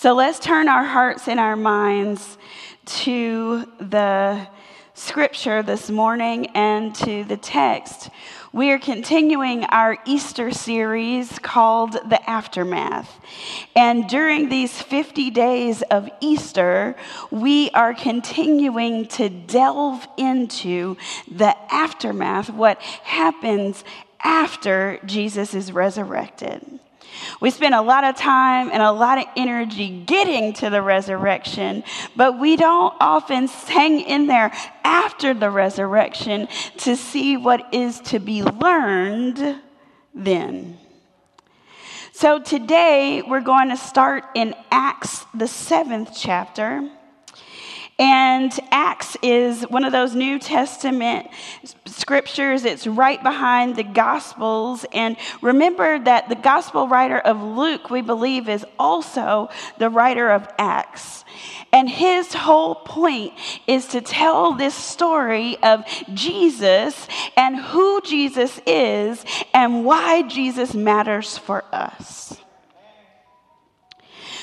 So let's turn our hearts and our minds to the scripture this morning and to the text. We are continuing our Easter series called The Aftermath. And during these 50 days of Easter, we are continuing to delve into the aftermath, what happens after Jesus is resurrected. We spend a lot of time and a lot of energy getting to the resurrection, but we don't often hang in there after the resurrection to see what is to be learned then. So today we're going to start in Acts, the seventh chapter. And Acts is one of those New Testament scriptures. It's right behind the Gospels. And remember that the Gospel writer of Luke, we believe, is also the writer of Acts. And his whole point is to tell this story of Jesus and who Jesus is and why Jesus matters for us.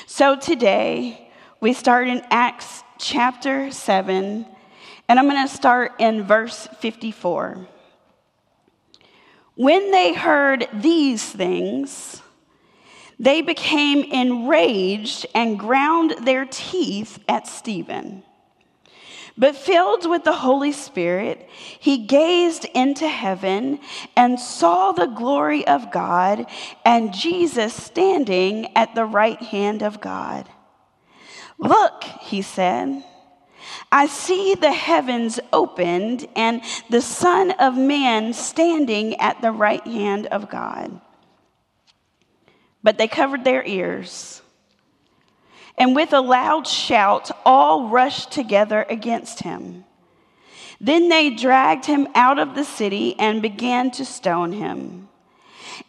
So today, we start in Acts chapter 7, and I'm going to start in verse 54. When they heard these things, they became enraged and ground their teeth at Stephen. But filled with the Holy Spirit, he gazed into heaven and saw the glory of God and Jesus standing at the right hand of God. Look, he said, I see the heavens opened and the Son of Man standing at the right hand of God. But they covered their ears. And with a loud shout, all rushed together against him. Then they dragged him out of the city and began to stone him.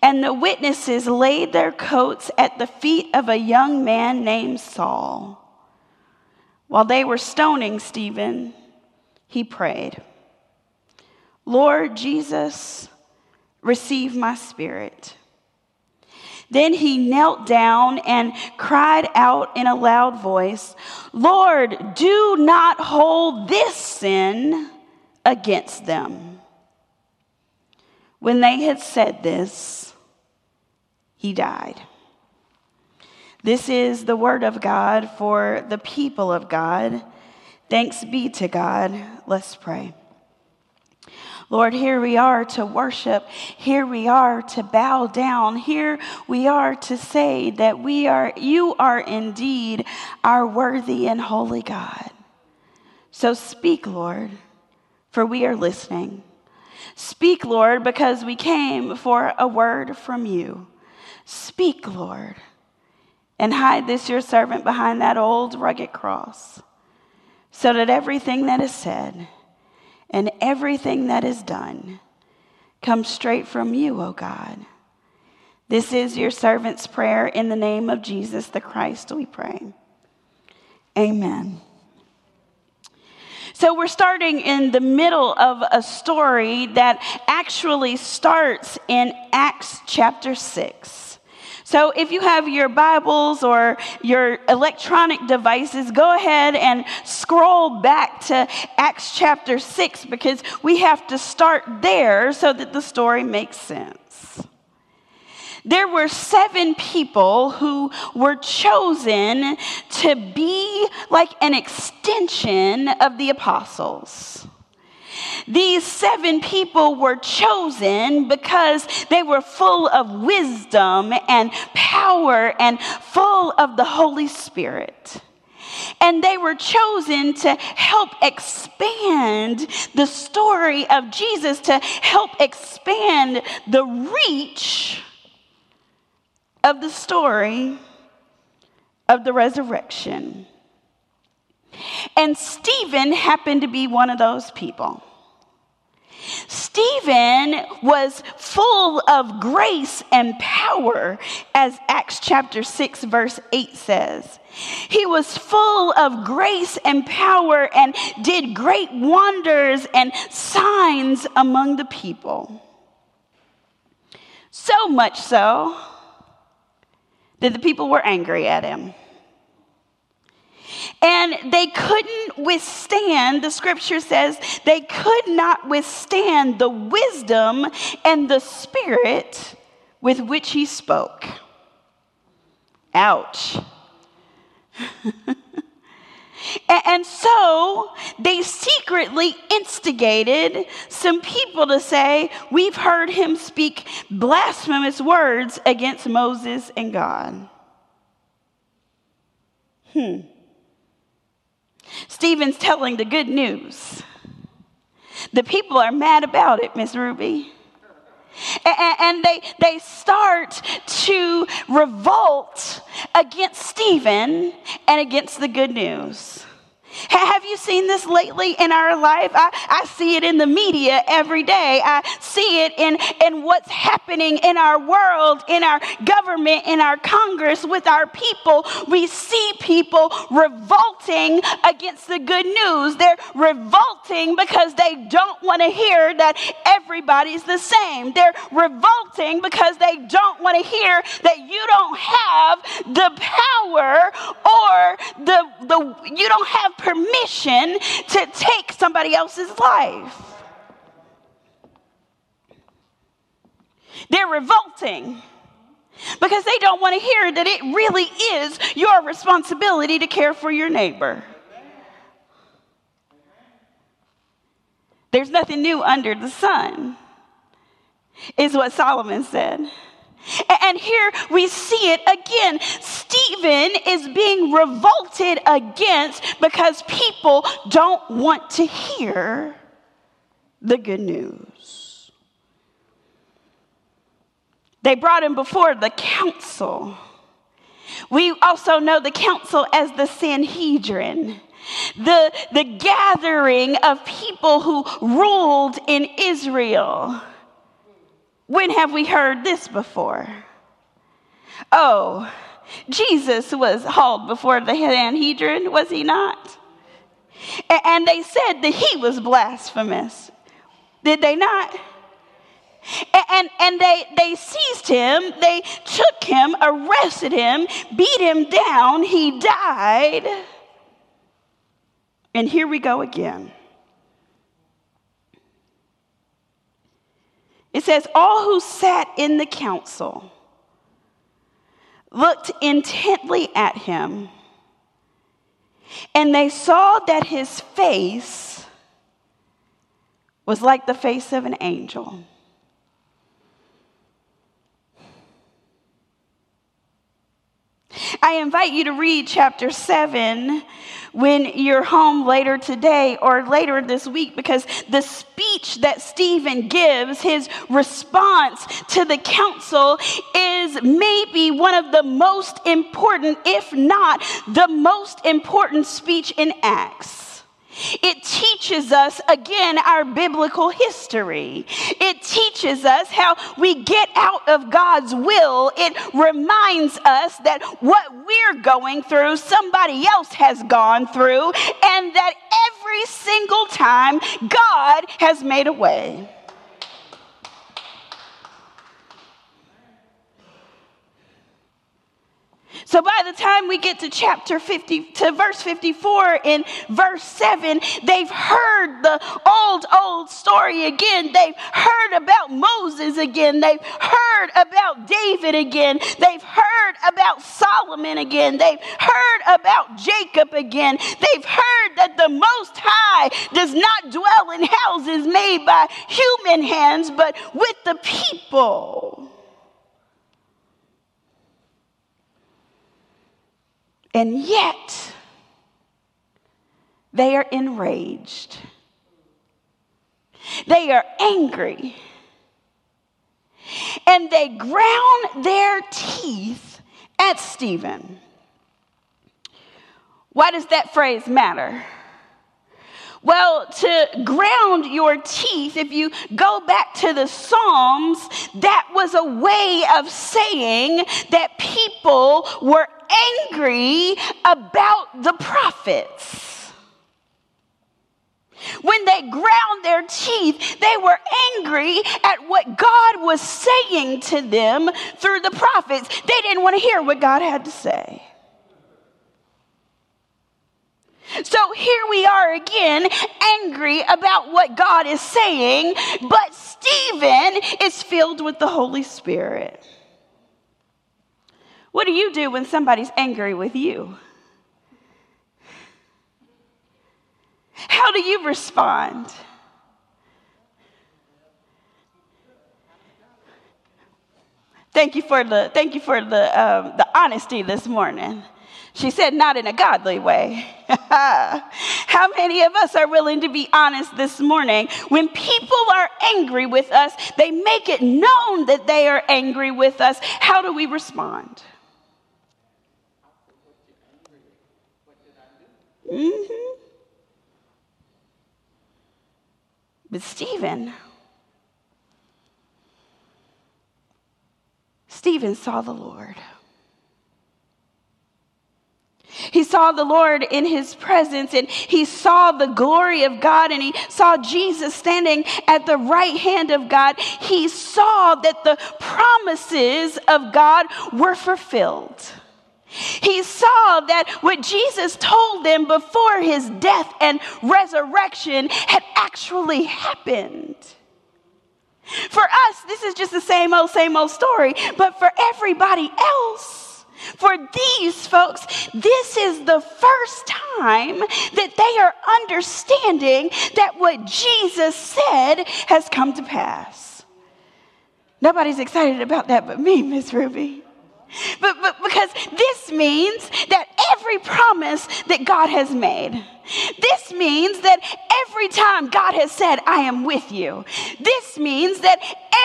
And the witnesses laid their coats at the feet of a young man named Saul. While they were stoning Stephen, he prayed, Lord Jesus, receive my spirit. Then he knelt down and cried out in a loud voice, Lord, do not hold this sin against them. When they had said this, he died. This is the word of God for the people of God. Thanks be to God. Let's pray. Lord, here we are to worship. Here we are to bow down. Here we are to say that we are, you are indeed our worthy and holy God. So speak, Lord, for we are listening. Speak, Lord, because we came for a word from you. Speak, Lord and hide this your servant behind that old rugged cross, so that everything that is said and everything that is done comes straight from you, O God. This is your servant's prayer in the name of Jesus the Christ, we pray. Amen. So, we're starting in the middle of a story that actually starts in Acts chapter 6. So if you have your Bibles or your electronic devices, go ahead and scroll back to Acts chapter 6 because we have to start there so that the story makes sense. There were seven people who were chosen to be like an extension of the apostles. These seven people were chosen because they were full of wisdom and power and full of the Holy Spirit. And they were chosen to help expand the story of Jesus, to help expand the reach of the story of the resurrection. And Stephen happened to be one of those people. Stephen was full of grace and power, as Acts chapter 6, verse 8 says. He was full of grace and power and did great wonders and signs among the people. So much so that the people were angry at him. And they couldn't withstand, the scripture says, they could not withstand the wisdom and the spirit with which he spoke. Ouch. And so they secretly instigated some people to say, We've heard him speak blasphemous words against Moses and God. Hmm. Stephen's telling the good news. The people are mad about it, Miss Ruby. And they, they start to revolt against Stephen and against the good news. Have you seen this lately in our life? I, I see it in the media every day. I see it in, in what's happening in our world, in our government, in our Congress, with our people. We see people revolting against the good news. They're revolting because they don't want to hear that everybody's the same. They're revolting because they don't want to hear that you don't have the power or the, the you don't have permission to take somebody else's life. They're revolting because they don't want to hear that it really is your responsibility to care for your neighbor. There's nothing new under the sun, is what Solomon said. And here we see it again. Stephen is being revolted against because people don't want to hear the good news. They brought him before the council. We also know the council as the Sanhedrin. The, the gathering of people who ruled in Israel. When have we heard this before? Oh, Jesus was hauled before the Sanhedrin, was he not? And they said that he was blasphemous. Did they not? And, and they, they seized him, they took him, arrested him, beat him down, he died. And here we go again. It says, All who sat in the council looked intently at him, and they saw that his face was like the face of an angel. I invite you to read chapter 7 when you're home later today or later this week because the speech that Stephen gives, his response to the council, is maybe one of the most important, if not the most important speech in Acts. It teaches us, again, our biblical history. It teaches us how we get out of God's will. It reminds us that what we're going through, somebody else has gone through, and that every single time God has made a way. So by the time we get to chapter 50, to verse 54 in verse 7, they've heard the old, old story again. They've heard about Moses again. They've heard about David again. They've heard about Solomon again. They've heard about Jacob again. They've heard that the Most High does not dwell in houses made by human hands, but with the people. And yet, they are enraged. They are angry. And they ground their teeth at Stephen. Why does that phrase matter? Well, to ground your teeth, if you go back to the Psalms, that was a way of saying that people were angry about the prophets. When they ground their teeth, they were angry at what God was saying to them through the prophets. They didn't want to hear what God had to say. So here we are again, angry about what God is saying, but Stephen is filled with the Holy Spirit. What do you do when somebody's angry with you? How do you respond? Thank you for the, thank you for the, um, the honesty this morning. She said, not in a godly way. How many of us are willing to be honest this morning? When people are angry with us, they make it known that they are angry with us. How do we respond? Mm-hmm. But Stephen, Stephen saw the Lord. He saw the Lord in his presence and he saw the glory of God and he saw Jesus standing at the right hand of God. He saw that the promises of God were fulfilled. He saw that what Jesus told them before his death and resurrection had actually happened. For us, this is just the same old, same old story, but for everybody else, for these folks, this is the first time that they are understanding that what Jesus said has come to pass. Nobody's excited about that but me, Miss Ruby. But, but because this means that every promise that God has made, this means that every time God has said, I am with you, this means that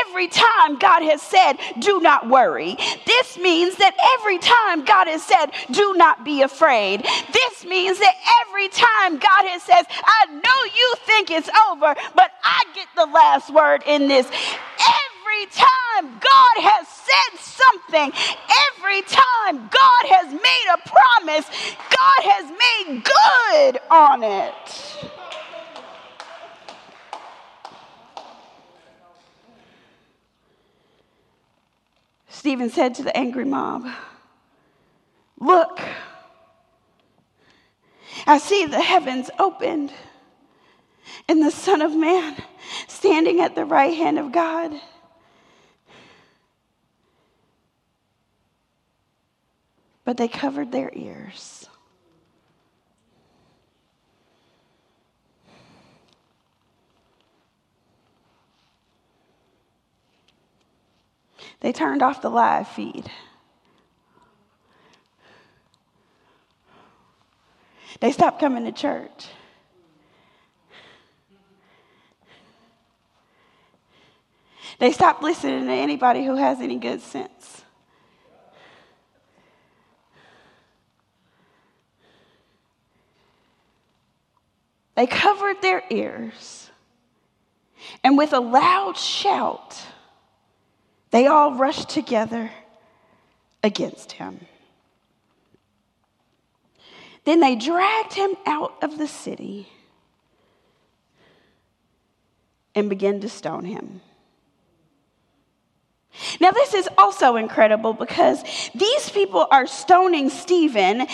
every time God has said, do not worry, this means that every time God has said, do not be afraid, this means that every time God has said, I know you think it's over, but I get the last word in this. Every time God has said something, every time God has made a promise, God has made good on it. Stephen said to the angry mob, Look, I see the heavens opened and the Son of Man standing at the right hand of God. But they covered their ears. They turned off the live feed. They stopped coming to church. They stopped listening to anybody who has any good sense. They covered their ears, and with a loud shout, they all rushed together against him. Then they dragged him out of the city and began to stone him. Now, this is also incredible because these people are stoning Stephen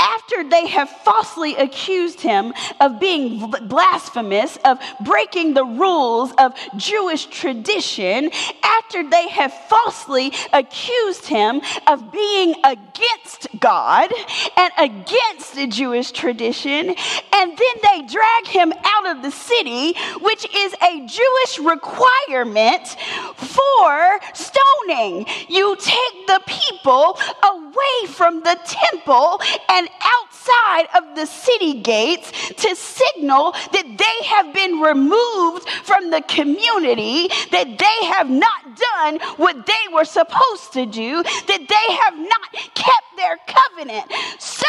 after they have falsely accused him of being blasphemous, of breaking the rules of Jewish tradition, after they have falsely accused him of being against God and against the Jewish tradition, and then they drag him out of the city, which is a Jewish requirement for stoning. You take the people away from the temple and outside of the city gates to signal that they have been removed from the community, that they have not done what they were supposed to do, that they have not kept their covenant. So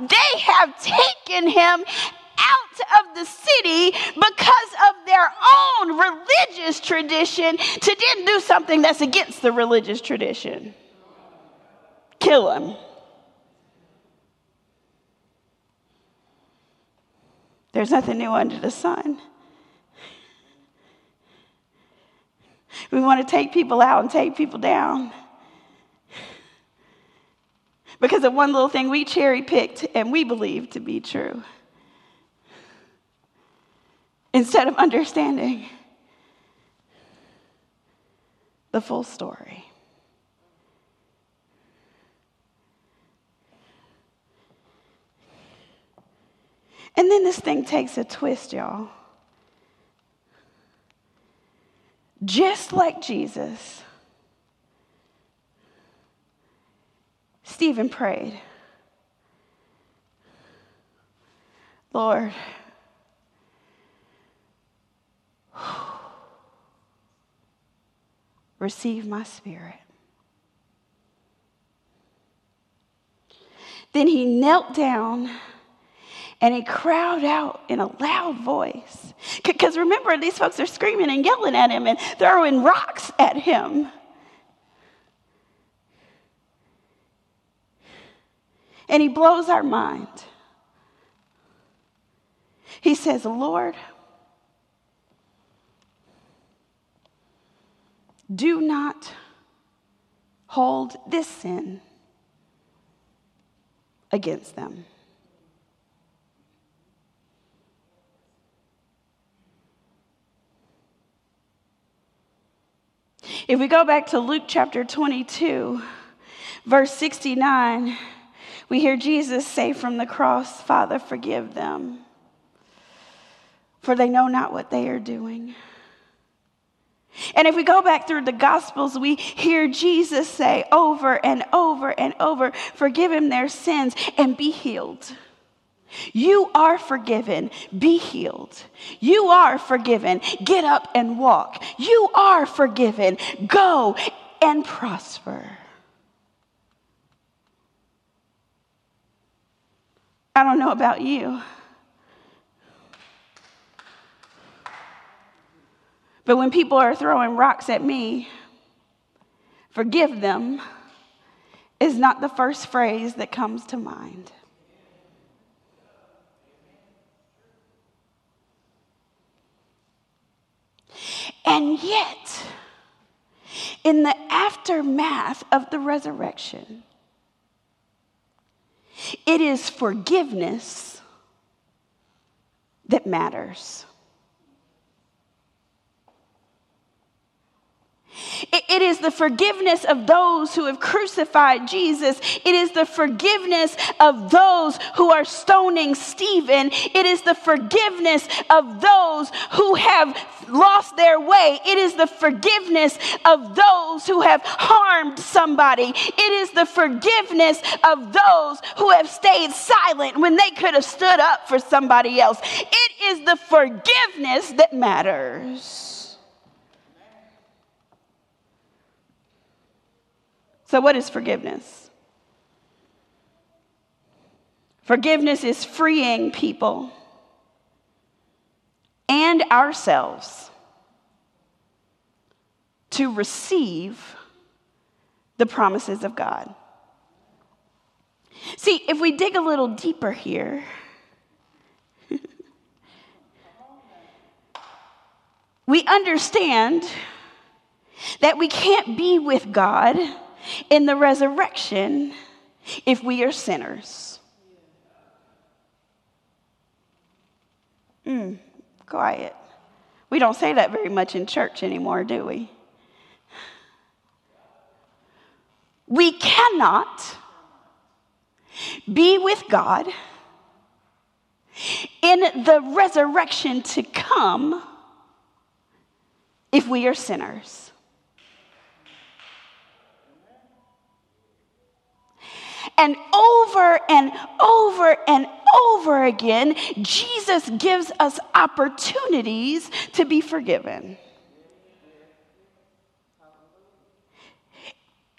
they have taken him out of the city because of their own religious tradition to then do something that's against the religious tradition. Kill him. There's nothing new under the sun. We want to take people out and take people down. because of one little thing we cherry picked and we believed to be true. Instead of understanding the full story. And then this thing takes a twist, y'all. Just like Jesus, Stephen prayed, Lord, receive my spirit. Then he knelt down and he cried out in a loud voice. Because remember, these folks are screaming and yelling at him and throwing rocks at him. And he blows our mind. He says, Lord, do not hold this sin against them. If we go back to Luke chapter 22, verse 69, we hear Jesus say from the cross, Father, forgive them, for they know not what they are doing. And if we go back through the Gospels, we hear Jesus say over and over and over, Forgive them their sins and be healed. You are forgiven. Be healed. You are forgiven. Get up and walk. You are forgiven. Go and prosper. I don't know about you. But when people are throwing rocks at me, forgive them is not the first phrase that comes to mind. And yet, in the aftermath of the resurrection, it is forgiveness that matters. It is the forgiveness of those who have crucified Jesus. It is the forgiveness of those who are stoning Stephen. It is the forgiveness of those who have lost their way. It is the forgiveness of those who have harmed somebody. It is the forgiveness of those who have stayed silent when they could have stood up for somebody else. It is the forgiveness that matters. So, what is forgiveness? Forgiveness is freeing people and ourselves to receive the promises of God. See, if we dig a little deeper here, we understand that we can't be with God in the resurrection if we are sinners. Mm, quiet. We don't say that very much in church anymore, do we? We cannot be with God in the resurrection to come if we are sinners. And over and over and over again, Jesus gives us opportunities to be forgiven.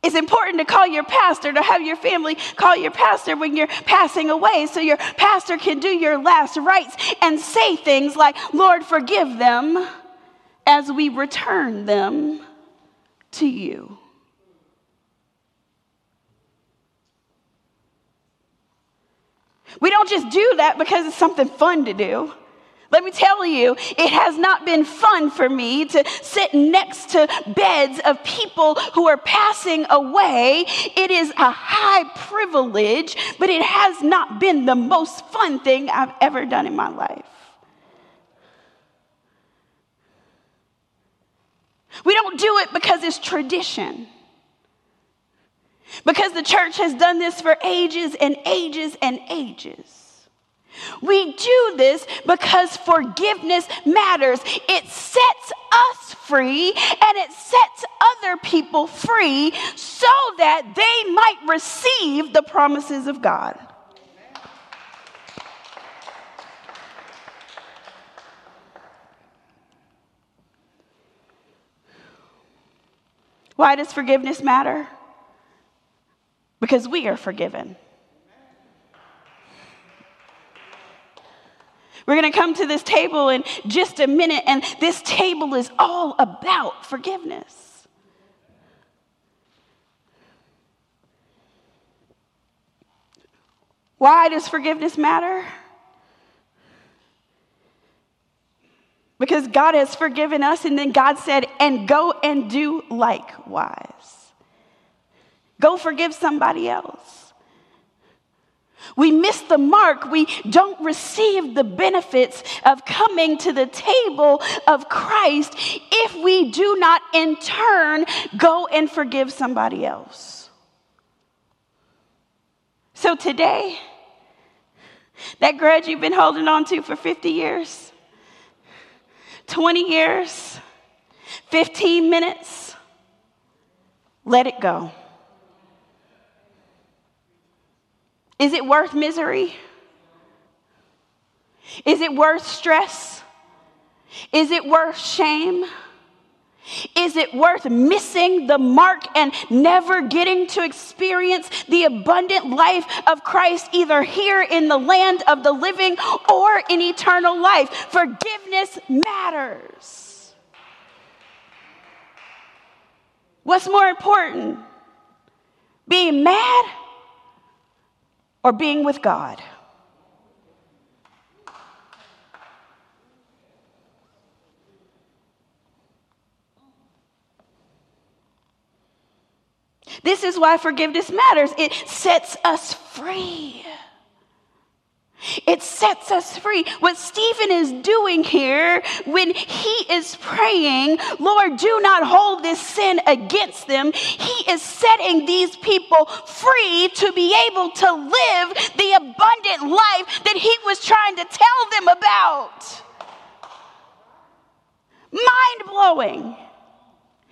It's important to call your pastor, to have your family call your pastor when you're passing away so your pastor can do your last rites and say things like, Lord, forgive them as we return them to you. We don't just do that because it's something fun to do. Let me tell you, it has not been fun for me to sit next to beds of people who are passing away. It is a high privilege, but it has not been the most fun thing I've ever done in my life. We don't do it because it's tradition. Because the church has done this for ages and ages and ages. We do this because forgiveness matters. It sets us free and it sets other people free so that they might receive the promises of God. Why does forgiveness matter? Because we are forgiven. We're going to come to this table in just a minute, and this table is all about forgiveness. Why does forgiveness matter? Because God has forgiven us, and then God said, and go and do likewise. Go forgive somebody else. We miss the mark. We don't receive the benefits of coming to the table of Christ if we do not, in turn, go and forgive somebody else. So today, that grudge you've been holding on to for 50 years, 20 years, 15 minutes, let it go. Is it worth misery? Is it worth stress? Is it worth shame? Is it worth missing the mark and never getting to experience the abundant life of Christ, either here in the land of the living or in eternal life? Forgiveness matters. What's more important? Being mad or being with God. This is why forgiveness matters. It sets us free. It sets us free. What Stephen is doing here when he is praying, Lord, do not hold this sin against them, he is setting these people free to be able to live the abundant life that he was trying to tell them about. Mind blowing.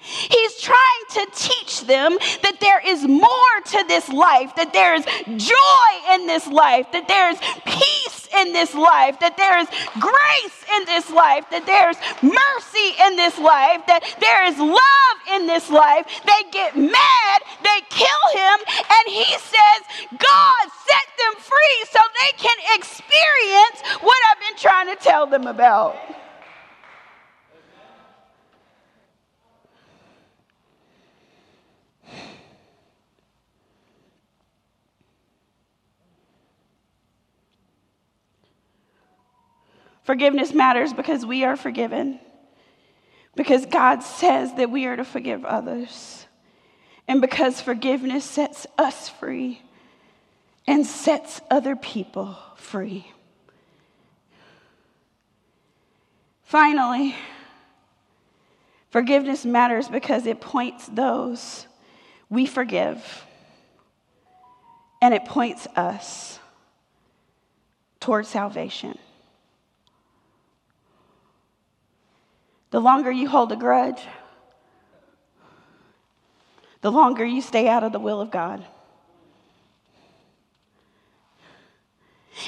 He's trying to teach them that there is more to this life, that there is joy in this life, that there is peace in this life, that there is grace in this life, that there's mercy in this life, that there is love in this life. They get mad, they kill him, and he says, God set them free so they can experience what I've been trying to tell them about. Forgiveness matters because we are forgiven, because God says that we are to forgive others, and because forgiveness sets us free and sets other people free. Finally, forgiveness matters because it points those we forgive and it points us toward salvation. The longer you hold a grudge, the longer you stay out of the will of God.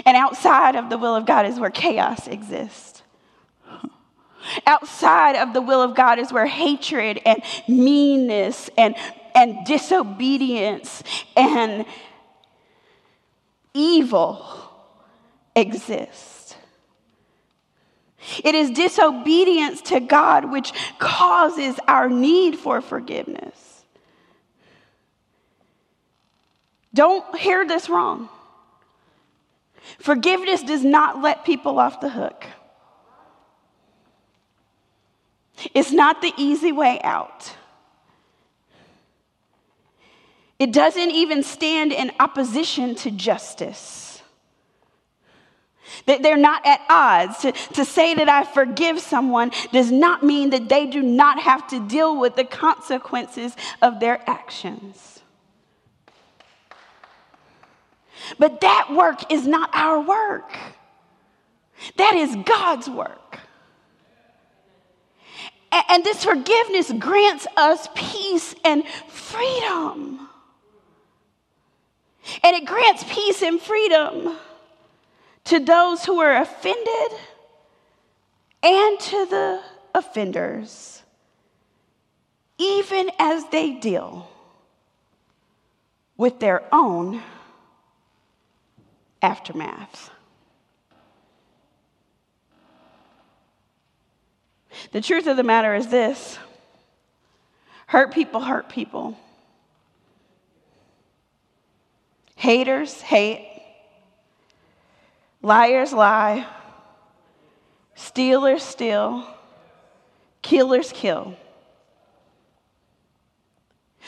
And outside of the will of God is where chaos exists. Outside of the will of God is where hatred and meanness and, and disobedience and evil exists. It is disobedience to God which causes our need for forgiveness. Don't hear this wrong. Forgiveness does not let people off the hook. It's not the easy way out. It doesn't even stand in opposition to justice. That they're not at odds. To, to say that I forgive someone does not mean that they do not have to deal with the consequences of their actions. But that work is not our work, that is God's work. And this forgiveness grants us peace and freedom. And it grants peace and freedom to those who are offended and to the offenders, even as they deal with their own aftermath. The truth of the matter is this hurt people hurt people. Haters hate. Liars lie. Stealers steal. Killers kill.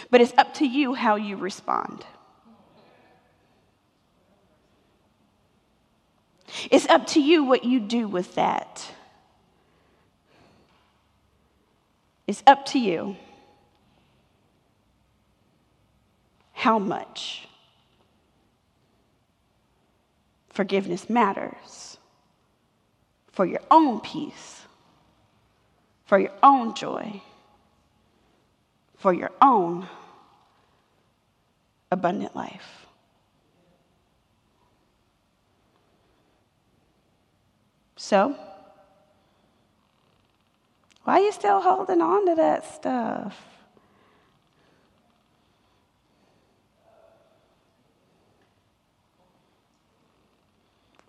But it's up to you how you respond. It's up to you what you do with that. It's up to you how much forgiveness matters for your own peace, for your own joy, for your own abundant life. So, why are you still holding on to that stuff?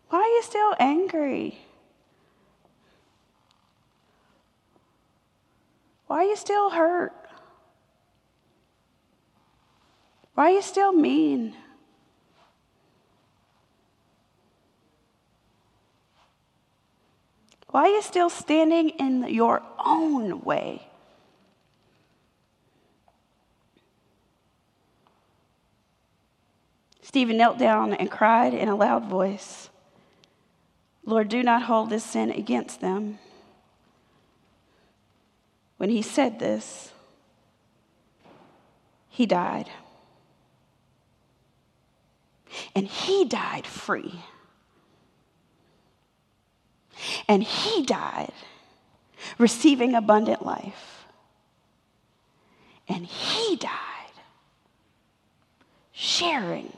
Why are you still angry? Why are you still hurt? Why are you still mean? Why are you still standing in your own way? Stephen knelt down and cried in a loud voice, Lord, do not hold this sin against them. When he said this, he died. And he died free. And he died receiving abundant life. And he died sharing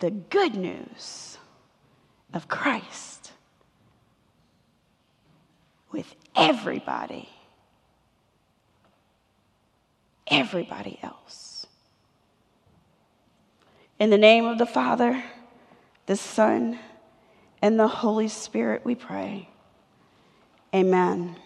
the good news of Christ with everybody. Everybody else. In the name of the Father, the Son, and the Holy Spirit, we pray. Amen.